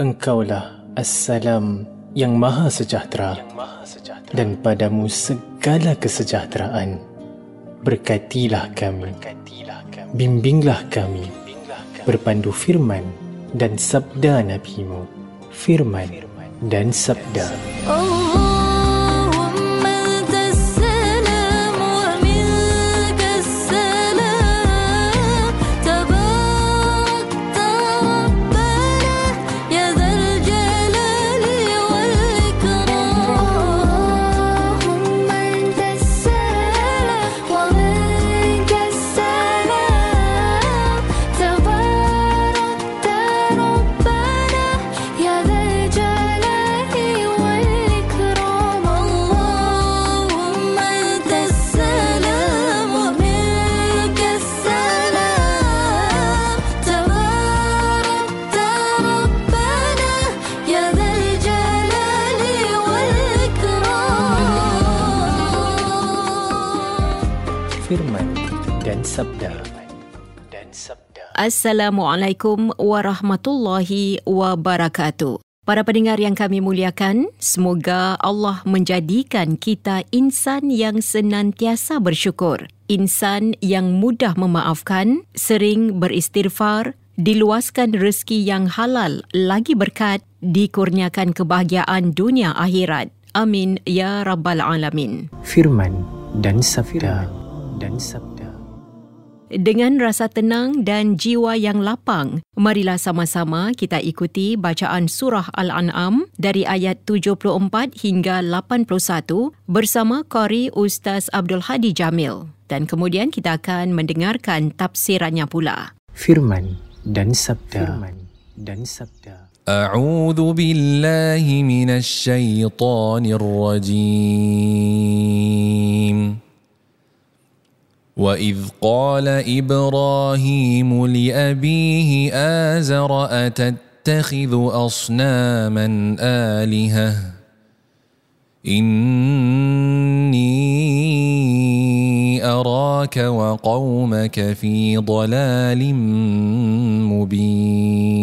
Engkaulah Assalam yang Maha Sejahtera, yang maha sejahtera. dan padamu segala kesejahteraan. Berkatilah kami, Berkatilah kami. Bimbinglah, kami. bimbinglah kami, berpandu firman dan sabda Nabi-Mu, firman, firman. dan sabda. Dan sabda. Oh. Assalamualaikum warahmatullahi wabarakatuh. Para pendengar yang kami muliakan, semoga Allah menjadikan kita insan yang senantiasa bersyukur, insan yang mudah memaafkan, sering beristighfar, diluaskan rezeki yang halal lagi berkat, dikurniakan kebahagiaan dunia akhirat. Amin ya rabbal alamin. Firman dan sabda. Dan sabda. Dengan rasa tenang dan jiwa yang lapang, marilah sama-sama kita ikuti bacaan surah Al-An'am dari ayat 74 hingga 81 bersama Qari Ustaz Abdul Hadi Jamil. Dan kemudian kita akan mendengarkan tafsirannya pula. Firman dan sabda. Firman dan sabda. أعوذ بالله من الشيطان الرجيم واذ قال إبراهيم لابيه ازر اتتخذ اصناما الهه؟ اني اراك وقومك في ضلال مبين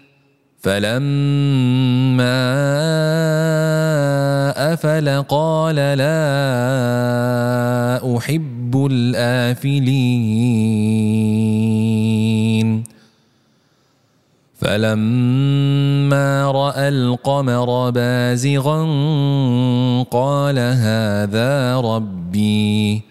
فلما أفل قال لا أحب الآفلين. فلما رأى القمر بازغا قال هذا ربي.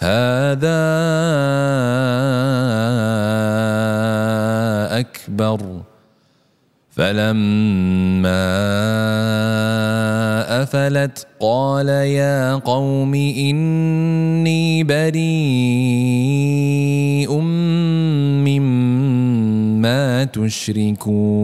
هذا أكبر. فلما أفلت قال يا قوم إني بريء مما تشركون.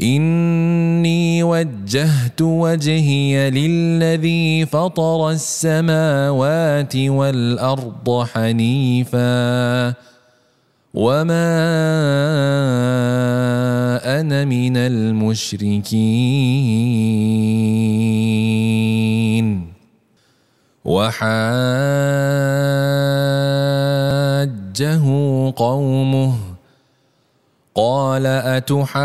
إني وجهت وجهي للذي فطر السماوات والأرض حنيفا. وما أنا من المشركين. وحاجه قومه قال أتحاجوني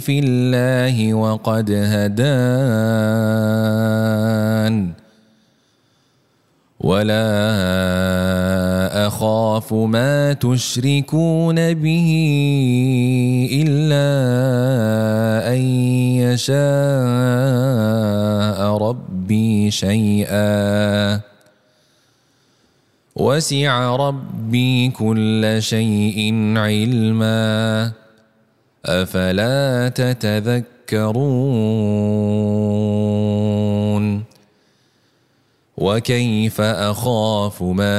في الله وقد هدان ولا أخاف ما تشركون به إلا أن يشاء ربي شيئا. وسع ربي كل شيء علما. أفلا تتذكرون وكيف أخاف ما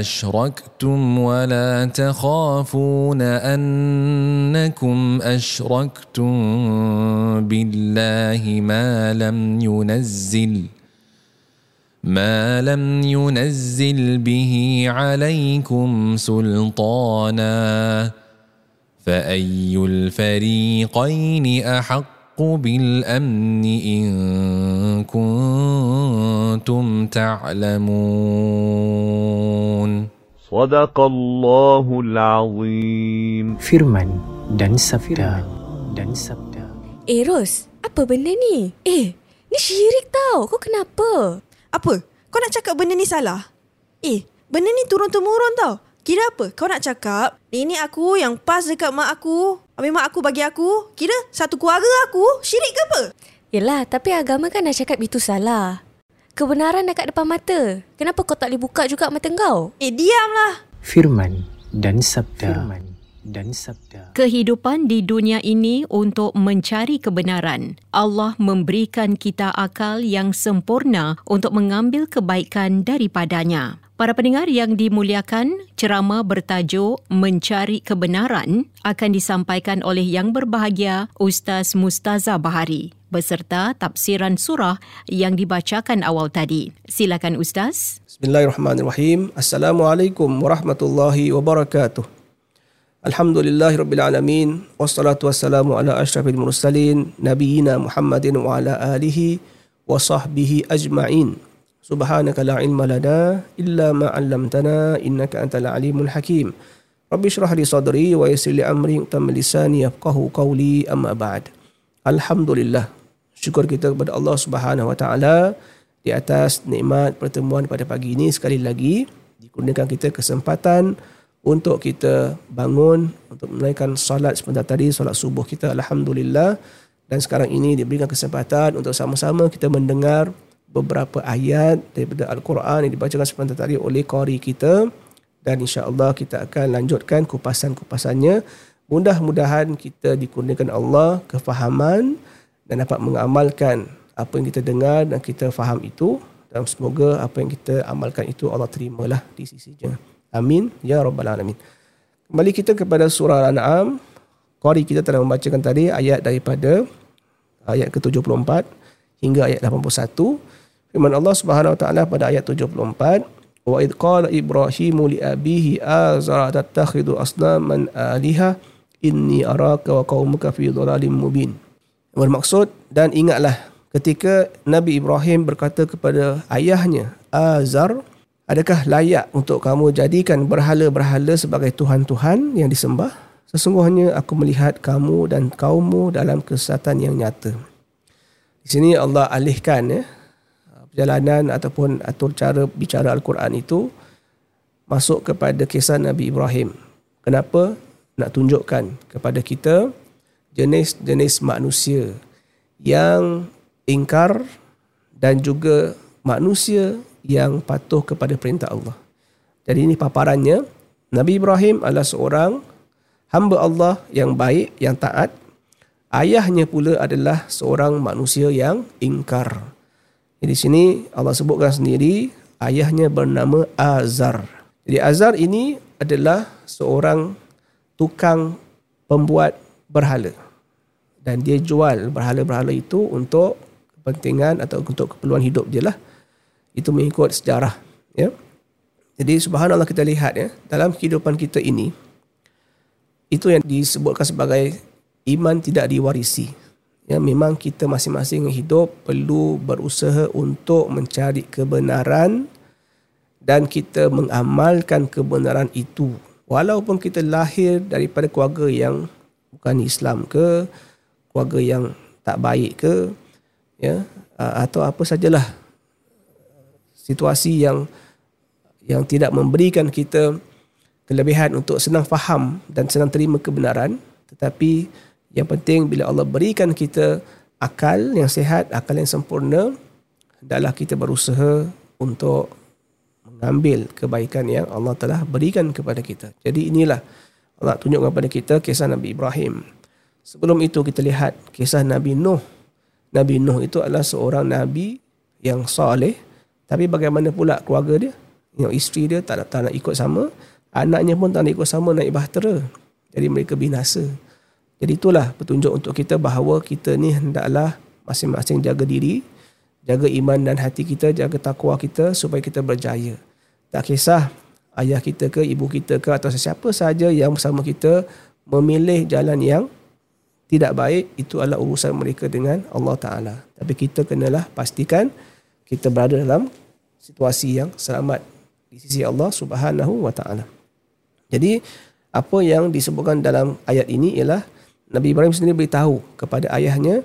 أشركتم ولا تخافون أنكم أشركتم بالله ما لم ينزل ما لم ينزل به عليكم سلطانا فأي الفريقين أحق بالامن ان كنتم تعلمون صدق الله العظيم Firman dan sabda dan sabda. Eh Ros, apa benda ni? Eh, ni syirik tau. Kau kenapa? Apa? Kau nak cakap benda ni salah? Eh, benda ni turun-temurun tau. Kira apa? Kau nak cakap, nenek aku yang pas dekat mak aku, habis mak aku bagi aku, kira satu keluarga aku, syirik ke apa? Yelah, tapi agama kan dah cakap itu salah. Kebenaran dekat depan mata. Kenapa kau tak boleh buka juga mata kau? Eh, diamlah. Firman dan sabda. Firman dan sabda. Kehidupan di dunia ini untuk mencari kebenaran. Allah memberikan kita akal yang sempurna untuk mengambil kebaikan daripadanya. Para pendengar yang dimuliakan, ceramah bertajuk Mencari Kebenaran akan disampaikan oleh yang berbahagia Ustaz Mustaza Bahari beserta tafsiran surah yang dibacakan awal tadi. Silakan Ustaz. Bismillahirrahmanirrahim. Assalamualaikum warahmatullahi wabarakatuh. Alhamdulillahirrabbilalamin. Wassalatu wassalamu ala ashrafil mursalin. Nabiyina Muhammadin wa ala alihi wa sahbihi ajma'in. Subhanaka la ilma lana illa ma 'allamtana innaka antal alimul hakim. Rabbi shrah li sadri wa yassir li amri wa lisani yafqahu qawli amma ba'd. Alhamdulillah. Syukur kita kepada Allah Subhanahu wa taala di atas nikmat pertemuan pada pagi ini sekali lagi dikurniakan kita kesempatan untuk kita bangun untuk menunaikan solat sebentar tadi solat subuh kita alhamdulillah dan sekarang ini diberikan kesempatan untuk sama-sama kita mendengar beberapa ayat daripada al-Quran yang dibacakan sebentar tadi oleh qari kita dan insya-Allah kita akan lanjutkan kupasan-kupasannya mudah-mudahan kita dikurniakan Allah kefahaman dan dapat mengamalkan apa yang kita dengar dan kita faham itu dan semoga apa yang kita amalkan itu Allah terimalah di sisinya. Amin ya rabbal alamin. Kembali kita kepada surah Al-An'am. Qari kita telah membacakan tadi ayat daripada ayat ke-74 hingga ayat 81. Firman Allah Subhanahu wa taala pada ayat 74, "Wa id qala Ibrahim li abihi azara tattakhidu asnaman aliha inni araka wa qaumaka fi dhalalin mubin." Bermaksud dan ingatlah ketika Nabi Ibrahim berkata kepada ayahnya Azar Adakah layak untuk kamu jadikan berhala-berhala sebagai Tuhan-Tuhan yang disembah? Sesungguhnya aku melihat kamu dan kaummu dalam kesesatan yang nyata. Di sini Allah alihkan ya, perjalanan ataupun atur cara bicara Al-Quran itu masuk kepada kisah Nabi Ibrahim. Kenapa? Nak tunjukkan kepada kita jenis-jenis manusia yang ingkar dan juga manusia yang patuh kepada perintah Allah. Jadi ini paparannya. Nabi Ibrahim adalah seorang hamba Allah yang baik, yang taat. Ayahnya pula adalah seorang manusia yang ingkar. Di sini Allah sebutkan sendiri ayahnya bernama Azar. Jadi Azar ini adalah seorang tukang pembuat berhala. Dan dia jual berhala-berhala itu untuk kepentingan atau untuk keperluan hidup dia lah. Itu mengikut sejarah. Ya. Jadi subhanallah kita lihat ya, dalam kehidupan kita ini, itu yang disebutkan sebagai iman tidak diwarisi. Ya, memang kita masing-masing hidup perlu berusaha untuk mencari kebenaran dan kita mengamalkan kebenaran itu. Walaupun kita lahir daripada keluarga yang bukan Islam ke, keluarga yang tak baik ke, ya, atau apa sajalah situasi yang yang tidak memberikan kita kelebihan untuk senang faham dan senang terima kebenaran tetapi yang penting bila Allah berikan kita akal yang sihat, akal yang sempurna hendaklah kita berusaha untuk mengambil kebaikan yang Allah telah berikan kepada kita. Jadi inilah Allah tunjukkan kepada kita kisah Nabi Ibrahim. Sebelum itu kita lihat kisah Nabi Nuh. Nabi Nuh itu adalah seorang Nabi yang soleh. Tapi bagaimana pula keluarga dia? Yang isteri dia tak nak, tak nak ikut sama. Anaknya pun tak nak ikut sama naik bahtera. Jadi mereka binasa. Jadi itulah petunjuk untuk kita bahawa kita ni hendaklah masing-masing jaga diri, jaga iman dan hati kita, jaga takwa kita supaya kita berjaya. Tak kisah ayah kita ke, ibu kita ke atau sesiapa sahaja yang bersama kita memilih jalan yang tidak baik, itu adalah urusan mereka dengan Allah Ta'ala. Tapi kita kenalah pastikan kita berada dalam situasi yang selamat di sisi Allah Subhanahu Wa Ta'ala. Jadi, apa yang disebutkan dalam ayat ini ialah Nabi Ibrahim sendiri beritahu kepada ayahnya,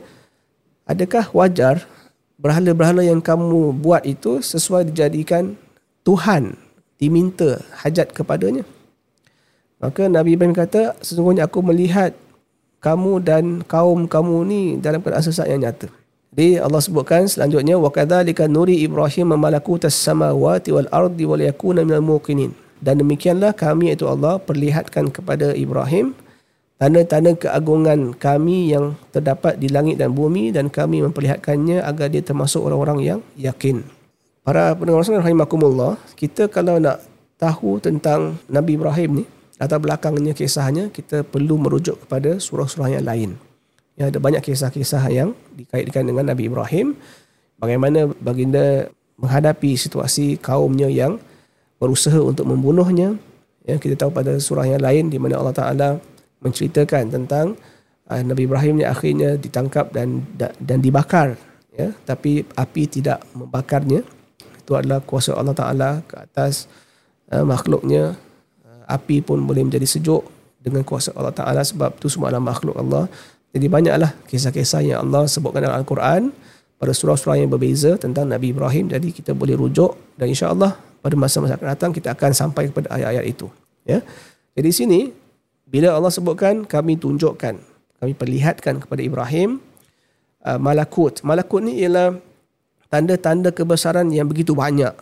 adakah wajar berhala-berhala yang kamu buat itu sesuai dijadikan Tuhan diminta hajat kepadanya? Maka Nabi Ibrahim kata, sesungguhnya aku melihat kamu dan kaum kamu ni dalam keadaan sesat yang nyata. Jadi Allah sebutkan selanjutnya wa kadzalika nuri Ibrahim malakutas samawati wal ardi wal yakuna minal muqinin. Dan demikianlah kami iaitu Allah perlihatkan kepada Ibrahim tanda-tanda keagungan kami yang terdapat di langit dan bumi dan kami memperlihatkannya agar dia termasuk orang-orang yang yakin. Para pendengar sekalian rahimakumullah, kita kalau nak tahu tentang Nabi Ibrahim ni, latar belakangnya kisahnya, kita perlu merujuk kepada surah-surah yang lain. Ya, ada banyak kisah-kisah yang dikaitkan dengan Nabi Ibrahim, bagaimana baginda menghadapi situasi kaumnya yang berusaha untuk membunuhnya. Ya, kita tahu pada surah yang lain di mana Allah Ta'ala menceritakan tentang uh, Nabi Ibrahim yang akhirnya ditangkap dan dan dibakar ya. Tapi api tidak membakarnya. Itu adalah kuasa Allah Taala ke atas uh, makhluknya. Uh, api pun boleh menjadi sejuk dengan kuasa Allah Taala. Sebab itu semua adalah makhluk Allah. Jadi banyaklah kisah-kisah yang Allah sebutkan dalam Al-Quran pada surah-surah yang berbeza tentang Nabi Ibrahim. Jadi kita boleh rujuk dan insya-Allah pada masa-masa akan datang kita akan sampai kepada ayat-ayat itu ya. Jadi sini bila Allah sebutkan kami tunjukkan kami perlihatkan kepada Ibrahim uh, malakut. Malakut ni ialah tanda-tanda kebesaran yang begitu banyak.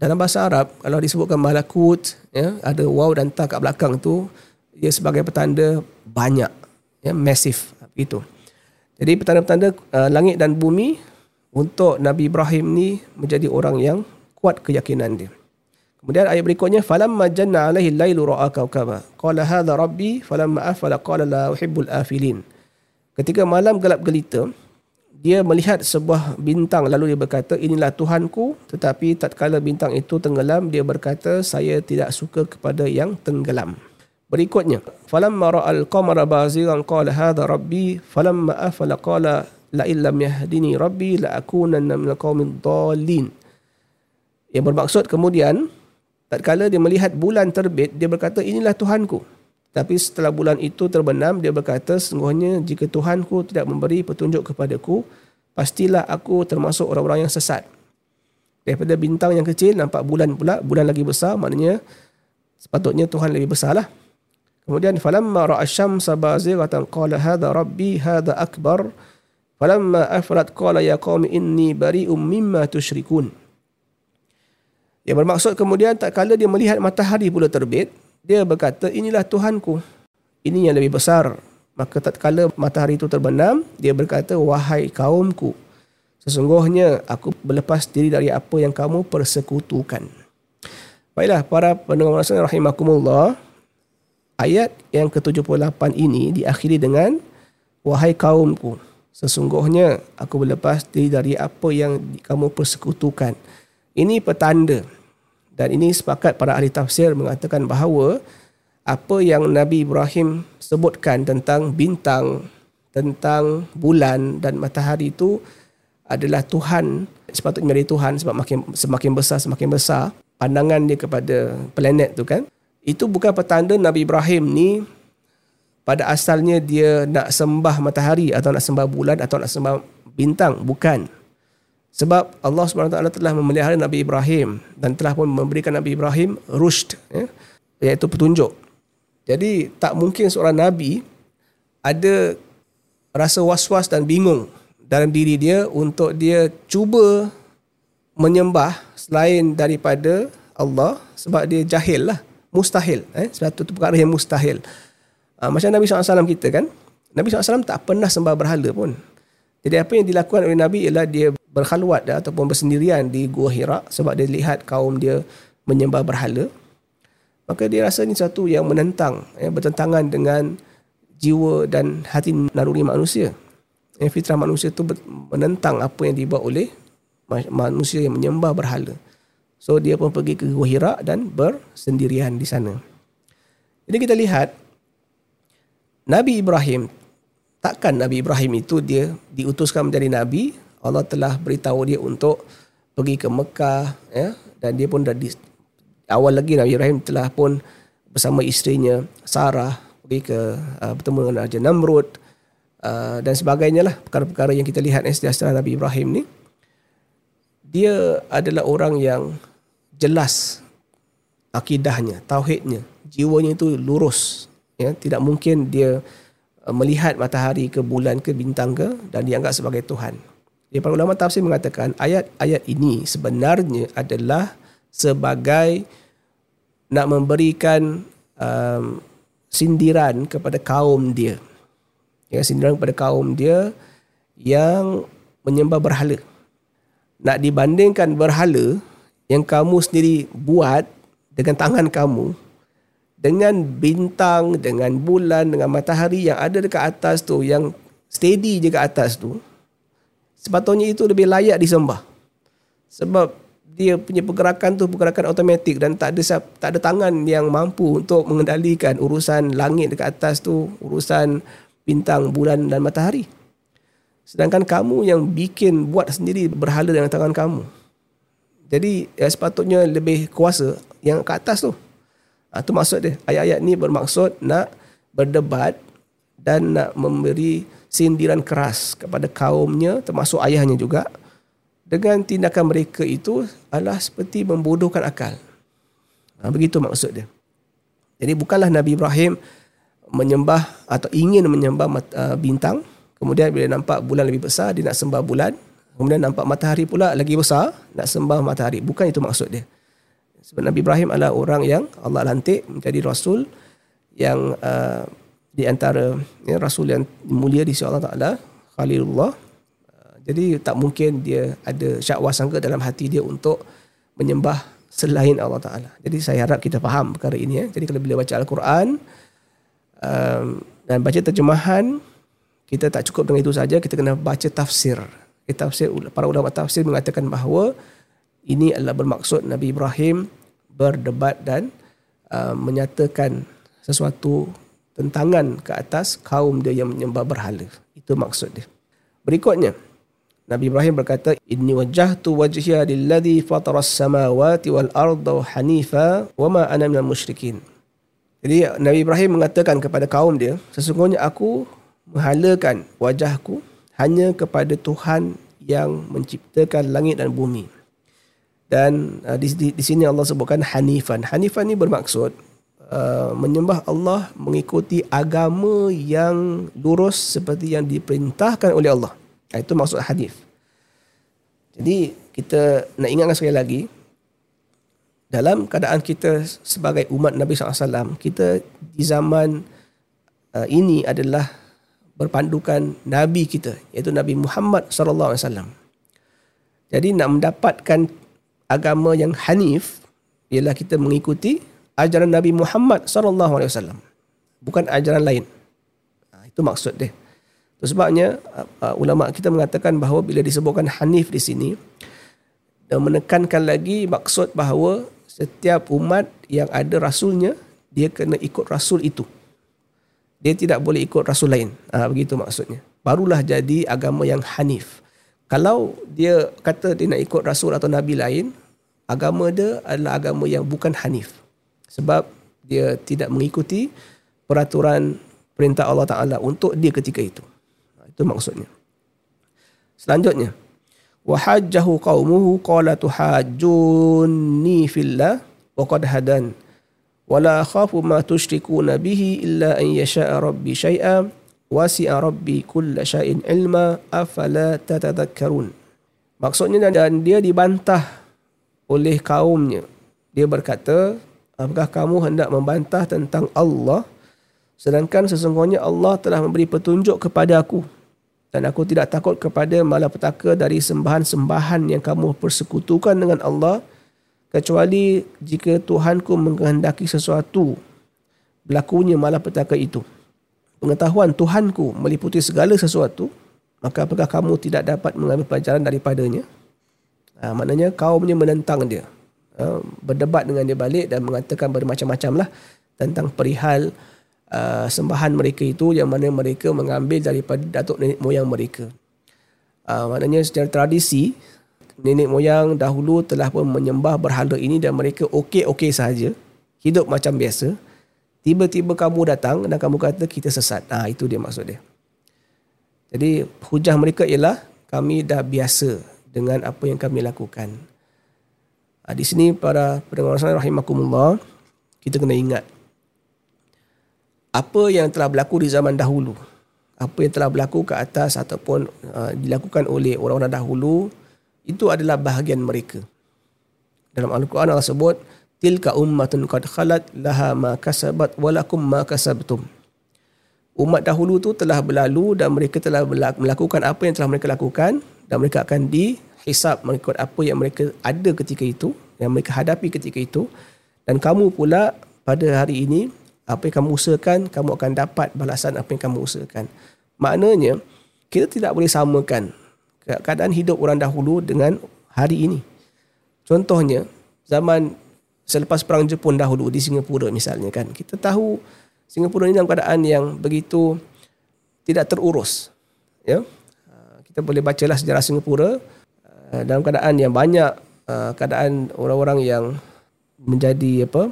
Dalam bahasa Arab kalau disebutkan malakut ya ada waw dan ta kat belakang tu ia sebagai petanda banyak ya masif begitu. Jadi petanda-petanda uh, langit dan bumi untuk Nabi Ibrahim ni menjadi orang yang kuat keyakinan dia Kemudian ayat berikutnya falamma janna alaihi al-lailu ra'a kawkaba qala hadha rabbi falamma afala qala la uhibbul afilin. Ketika malam gelap gelita dia melihat sebuah bintang lalu dia berkata inilah Tuhanku tetapi tatkala bintang itu tenggelam dia berkata saya tidak suka kepada yang tenggelam. Berikutnya falamma ra'al qamara bazigan qala hadha rabbi falamma afala qala la illam yahdini rabbi la akunanna minal qaumid dallin. Yang bermaksud kemudian tatkala dia melihat bulan terbit dia berkata inilah Tuhanku. Tapi setelah bulan itu terbenam dia berkata sesungguhnya jika Tuhanku tidak memberi petunjuk kepadaku pastilah aku termasuk orang-orang yang sesat. Daripada bintang yang kecil nampak bulan pula bulan lagi besar maknanya sepatutnya Tuhan lebih besar lah kemudian falamma ra'a syamsa bazighatan qala hadha rabbi hadha akbar. Falamma afrat qala ya qaumi inni bari'um mimma tusyrikun yang bermaksud kemudian tak kala dia melihat matahari pula terbit, dia berkata, inilah Tuhanku. Ini yang lebih besar. Maka tak kala matahari itu terbenam, dia berkata, wahai kaumku. Sesungguhnya aku berlepas diri dari apa yang kamu persekutukan. Baiklah para pendengar sekalian rahimakumullah. Ayat yang ke-78 ini diakhiri dengan wahai kaumku sesungguhnya aku berlepas diri dari apa yang kamu persekutukan. Ini petanda. Dan ini sepakat para ahli tafsir mengatakan bahawa apa yang Nabi Ibrahim sebutkan tentang bintang, tentang bulan dan matahari itu adalah Tuhan sepatutnya menjadi Tuhan sebab makin semakin besar semakin besar pandangan dia kepada planet tu kan. Itu bukan petanda Nabi Ibrahim ni pada asalnya dia nak sembah matahari atau nak sembah bulan atau nak sembah bintang. Bukan sebab Allah SWT telah memelihara Nabi Ibrahim dan telah pun memberikan Nabi Ibrahim rushd ya, iaitu petunjuk. Jadi tak mungkin seorang Nabi ada rasa was-was dan bingung dalam diri dia untuk dia cuba menyembah selain daripada Allah sebab dia jahil lah mustahil eh satu perkara yang mustahil. Uh, macam Nabi SAW kita kan Nabi SAW tak pernah sembah berhala pun. Jadi apa yang dilakukan oleh Nabi ialah dia berkhalwat dah, ataupun bersendirian di Gua Hira sebab dia lihat kaum dia menyembah berhala maka dia rasa ini satu yang menentang ya, bertentangan dengan jiwa dan hati naluri manusia yang fitrah manusia itu menentang apa yang dibuat oleh manusia yang menyembah berhala. So dia pun pergi ke Gua Hira dan bersendirian di sana. Jadi kita lihat Nabi Ibrahim takkan Nabi Ibrahim itu dia diutuskan menjadi nabi, Allah telah beritahu dia untuk pergi ke Mekah ya dan dia pun dah di, awal lagi Nabi Ibrahim telah pun bersama isterinya Sarah pergi ke uh, bertemu dengan Raja Namrud uh, dan sebagainya lah perkara-perkara yang kita lihat eh, sejarah Nabi Ibrahim ni dia adalah orang yang jelas akidahnya, tauhidnya, jiwanya itu lurus. Ya, tidak mungkin dia uh, melihat matahari ke bulan ke bintang ke dan dianggap sebagai Tuhan. Jadi para ulama tafsir mengatakan ayat-ayat ini sebenarnya adalah sebagai nak memberikan um, sindiran kepada kaum dia. Ya, sindiran kepada kaum dia yang menyembah berhala. Nak dibandingkan berhala yang kamu sendiri buat dengan tangan kamu dengan bintang, dengan bulan, dengan matahari yang ada dekat atas tu yang steady je kat atas tu sepatutnya itu lebih layak disembah. Sebab dia punya pergerakan tu pergerakan automatik dan tak ada tak ada tangan yang mampu untuk mengendalikan urusan langit dekat atas tu, urusan bintang, bulan dan matahari. Sedangkan kamu yang bikin buat sendiri berhala dengan tangan kamu. Jadi ya, sepatutnya lebih kuasa yang ke atas tu. Ha, tu maksud dia. Ayat-ayat ni bermaksud nak berdebat dan nak memberi sindiran keras kepada kaumnya termasuk ayahnya juga dengan tindakan mereka itu adalah seperti membodohkan akal. Ha, begitu maksud dia. Jadi bukanlah Nabi Ibrahim menyembah atau ingin menyembah uh, bintang. Kemudian bila nampak bulan lebih besar, dia nak sembah bulan. Kemudian nampak matahari pula lagi besar, nak sembah matahari. Bukan itu maksud dia. Sebab Nabi Ibrahim adalah orang yang Allah lantik menjadi rasul yang uh, di antara ya, rasul yang mulia di sisi Allah Taala, Khalilullah. Uh, jadi tak mungkin dia ada syak wasangka dalam hati dia untuk menyembah selain Allah Taala. Jadi saya harap kita faham perkara ini ya. Jadi kalau bila baca Al-Quran um, dan baca terjemahan kita tak cukup dengan itu saja, kita kena baca tafsir tafsir para ulama tafsir mengatakan bahawa ini adalah bermaksud Nabi Ibrahim berdebat dan uh, menyatakan sesuatu tentangan ke atas kaum dia yang menyembah berhala. Itu maksud dia. Berikutnya, Nabi Ibrahim berkata, Inni wajahtu wajhiya lilladhi fataras samawati wal arda hanifa wa ma ana minal musyrikin. Jadi Nabi Ibrahim mengatakan kepada kaum dia, sesungguhnya aku menghalakan wajahku hanya kepada Tuhan yang menciptakan langit dan bumi. Dan uh, di, di, di sini Allah sebutkan Hanifan. Hanifan ni bermaksud uh, menyembah Allah mengikuti agama yang lurus seperti yang diperintahkan oleh Allah. Itu maksud Hanif. Jadi kita nak ingatkan sekali lagi dalam keadaan kita sebagai umat Nabi SAW, kita di zaman uh, ini adalah berpandukan nabi kita iaitu Nabi Muhammad wasallam. Jadi nak mendapatkan agama yang hanif ialah kita mengikuti ajaran Nabi Muhammad sallallahu alaihi wasallam. Bukan ajaran lain. Ha, itu maksud dia. Itu sebabnya uh, uh, ulama kita mengatakan bahawa bila disebutkan hanif di sini dan menekankan lagi maksud bahawa setiap umat yang ada rasulnya dia kena ikut rasul itu. Dia tidak boleh ikut rasul lain. Ha, begitu maksudnya. Barulah jadi agama yang hanif. Kalau dia kata dia nak ikut rasul atau nabi lain, agama dia adalah agama yang bukan hanif. Sebab dia tidak mengikuti peraturan perintah Allah Taala untuk dia ketika itu. Ha, Itu maksudnya. Selanjutnya, wahajjahu qaumuhu qala tuhajjunni fillah wa qad hadan wala khafu ma tushrikuna bihi illa an yasha'a rabbi shay'a wasi'a rabbi kulla syai'in ilma afala tatadhakkarun maksudnya dan dia dibantah oleh kaumnya dia berkata apakah kamu hendak membantah tentang Allah sedangkan sesungguhnya Allah telah memberi petunjuk kepada aku? Dan aku tidak takut kepada malapetaka dari sembahan-sembahan yang kamu persekutukan dengan Allah kecuali jika Tuhanku menghendaki sesuatu berlakunya malapetaka itu. Pengetahuan Tuhanku meliputi segala sesuatu maka apakah kamu tidak dapat mengambil pelajaran daripadanya? Ha, maknanya kaumnya menentang dia ha, berdebat dengan dia balik dan mengatakan bermacam-macam lah tentang perihal uh, sembahan mereka itu yang mana mereka mengambil daripada datuk nenek moyang mereka. Uh, maknanya secara tradisi nenek moyang dahulu telah pun menyembah berhala ini dan mereka okey-okey saja, hidup macam biasa. Tiba-tiba kamu datang dan kamu kata kita sesat. Ah itu dia maksud dia. Jadi hujah mereka ialah kami dah biasa dengan apa yang kami lakukan. Di sini para pendengar rahimakumullah kita kena ingat apa yang telah berlaku di zaman dahulu apa yang telah berlaku ke atas ataupun uh, dilakukan oleh orang-orang dahulu itu adalah bahagian mereka. Dalam al-Quran Allah sebut tilka ummatun qad khalat laha ma kasabat walakum ma kasabtum. Umat dahulu tu telah berlalu dan mereka telah melakukan apa yang telah mereka lakukan dan mereka akan dihisap mengikut apa yang mereka ada ketika itu yang mereka hadapi ketika itu dan kamu pula pada hari ini apa yang kamu usahakan, kamu akan dapat balasan apa yang kamu usahakan. Maknanya, kita tidak boleh samakan keadaan hidup orang dahulu dengan hari ini. Contohnya, zaman selepas Perang Jepun dahulu di Singapura misalnya kan, kita tahu Singapura ini dalam keadaan yang begitu tidak terurus. Ya? Kita boleh bacalah sejarah Singapura uh, dalam keadaan yang banyak uh, keadaan orang-orang yang menjadi apa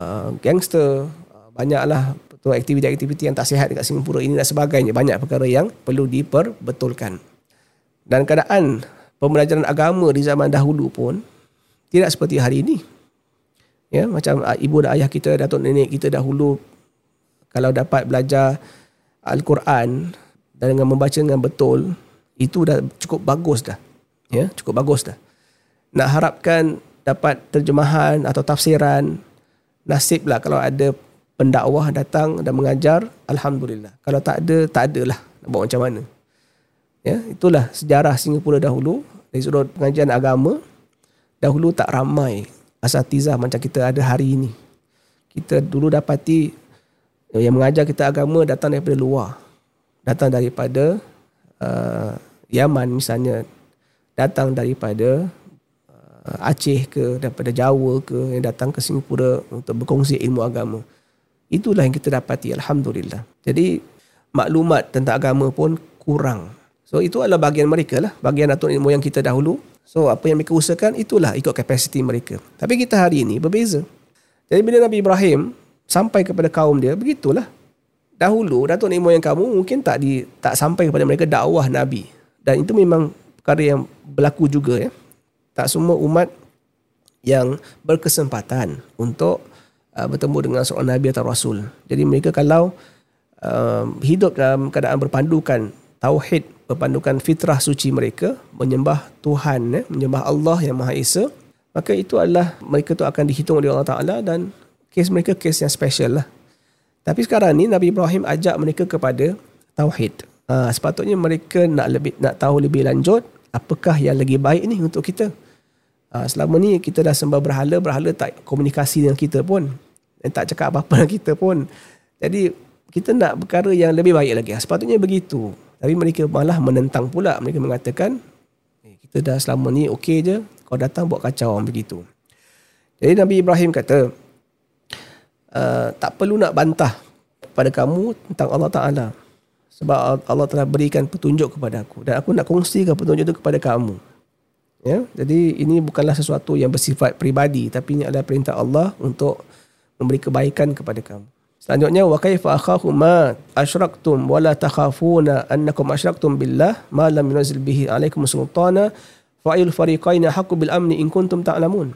uh, gangster banyaklah betul aktiviti-aktiviti yang tak sihat dekat Singapura ini dan sebagainya. Banyak perkara yang perlu diperbetulkan. Dan keadaan pembelajaran agama di zaman dahulu pun tidak seperti hari ini. Ya, macam ah, ibu dan ayah kita, datuk nenek kita dahulu kalau dapat belajar Al-Quran dan dengan membaca dengan betul, itu dah cukup bagus dah. Ya, cukup bagus dah. Nak harapkan dapat terjemahan atau tafsiran, nasiblah kalau ada pendakwah datang dan mengajar alhamdulillah. Kalau tak ada tak adalah nak buat macam mana. Ya itulah sejarah Singapura dahulu dari sudut pengajian agama. Dahulu tak ramai asatizah macam kita ada hari ini. Kita dulu dapati yang mengajar kita agama datang daripada luar. Datang daripada uh, Yaman misalnya datang daripada uh, Aceh ke daripada Jawa ke yang datang ke Singapura untuk berkongsi ilmu agama Itulah yang kita dapati Alhamdulillah. Jadi maklumat tentang agama pun kurang. So itu adalah bagian mereka lah. Bagian atuk nenek moyang kita dahulu. So apa yang mereka usahakan itulah ikut kapasiti mereka. Tapi kita hari ini berbeza. Jadi bila Nabi Ibrahim sampai kepada kaum dia, begitulah. Dahulu datuk nenek moyang kamu mungkin tak di tak sampai kepada mereka dakwah Nabi. Dan itu memang perkara yang berlaku juga ya. Tak semua umat yang berkesempatan untuk uh, bertemu dengan seorang nabi atau rasul. Jadi mereka kalau uh, hidup dalam keadaan berpandukan tauhid, berpandukan fitrah suci mereka, menyembah Tuhan, eh, menyembah Allah yang Maha Esa, maka itu adalah mereka tu akan dihitung oleh Allah Taala dan kes mereka kes yang special lah. Tapi sekarang ni Nabi Ibrahim ajak mereka kepada tauhid. Uh, sepatutnya mereka nak lebih nak tahu lebih lanjut apakah yang lagi baik ni untuk kita. Ha, selama ni kita dah sembah berhala, berhala tak komunikasi dengan kita pun. Dan tak cakap apa-apa dengan kita pun. Jadi kita nak perkara yang lebih baik lagi. Sepatutnya begitu. Tapi mereka malah menentang pula. Mereka mengatakan, eh, kita dah selama ni okey je, kau datang buat kacau begitu. Jadi Nabi Ibrahim kata, uh, tak perlu nak bantah pada kamu tentang Allah Ta'ala. Sebab Allah telah berikan petunjuk kepada aku. Dan aku nak kongsikan petunjuk itu kepada kamu. Ya, jadi ini bukanlah sesuatu yang bersifat peribadi tapi ini adalah perintah Allah untuk memberi kebaikan kepada kamu. Selanjutnya wa kaifa akhafu ma asyraktum wa la takhafuna annakum asyraktum billah ma lam yunzil bihi alaikum sultana fa ayul fariqaini haqqu bil amni in kuntum ta'lamun.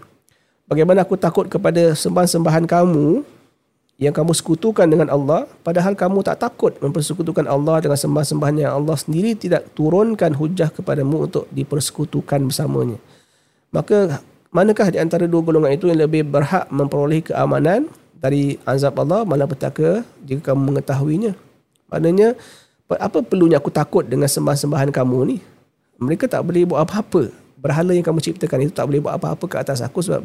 Bagaimana aku takut kepada sembahan-sembahan kamu yang kamu sekutukan dengan Allah padahal kamu tak takut mempersekutukan Allah dengan sembah-sembahan yang Allah sendiri tidak turunkan hujah kepadamu untuk dipersekutukan bersamanya. Maka manakah di antara dua golongan itu yang lebih berhak memperoleh keamanan dari azab Allah malapetaka jika kamu mengetahuinya? Maknanya apa perlunya aku takut dengan sembah-sembahan kamu ni? Mereka tak boleh buat apa-apa. Berhala yang kamu ciptakan itu tak boleh buat apa-apa ke atas aku sebab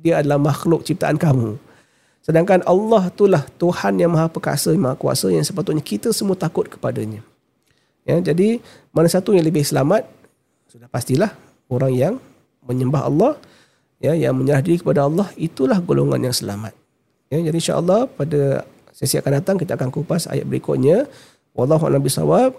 dia adalah makhluk ciptaan kamu. Sedangkan Allah itulah Tuhan yang maha perkasa, maha kuasa yang sepatutnya kita semua takut kepadanya. Ya, jadi mana satu yang lebih selamat? Sudah pastilah orang yang menyembah Allah, ya, yang menyerah diri kepada Allah, itulah golongan yang selamat. Ya, jadi insyaAllah pada sesi akan datang kita akan kupas ayat berikutnya. Wallahu a'lam bishawab.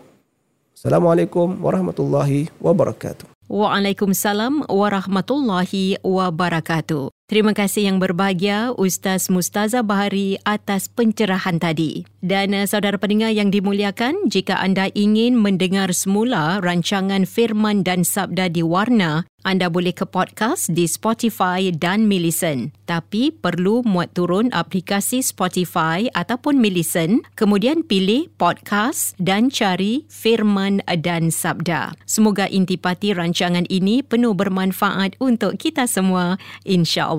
Assalamualaikum warahmatullahi wabarakatuh. Waalaikumsalam warahmatullahi wabarakatuh. Terima kasih yang berbahagia Ustaz Mustaza Bahari atas pencerahan tadi. Dan uh, saudara pendengar yang dimuliakan, jika anda ingin mendengar semula rancangan Firman dan Sabda di Warna, anda boleh ke podcast di Spotify dan Millicent. Tapi perlu muat turun aplikasi Spotify ataupun Millicent, kemudian pilih podcast dan cari Firman dan Sabda. Semoga intipati rancangan ini penuh bermanfaat untuk kita semua, insya-Allah.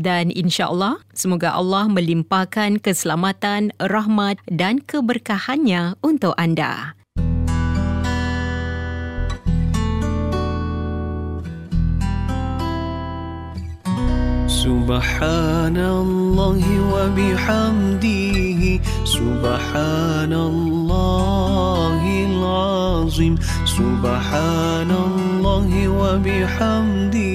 Dan insya-Allah, semoga Allah melimpahkan keselamatan, rahmat dan keberkahannya untuk anda. سبحان الله وبحمده سبحان الله العظيم سبحان الله وبحمده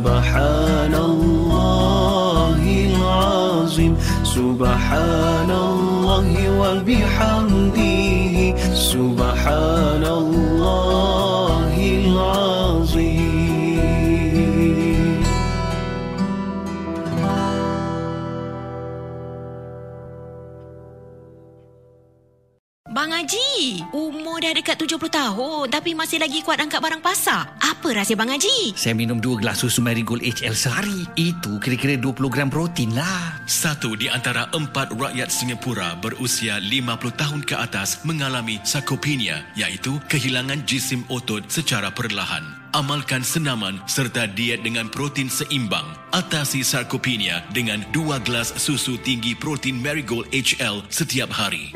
سبحان الله العظيم سبحان الله وبحمده سبحان الله العظيم Bang Haji, umur dah dekat 70 tahun tapi masih lagi kuat angkat barang pasar. Apa rahsia Bang Haji? Saya minum dua gelas susu Marigold HL sehari. Itu kira-kira 20 gram protein lah. Satu di antara empat rakyat Singapura berusia 50 tahun ke atas mengalami sarkopenia iaitu kehilangan jisim otot secara perlahan. Amalkan senaman serta diet dengan protein seimbang. Atasi sarkopenia dengan dua gelas susu tinggi protein Marigold HL setiap hari.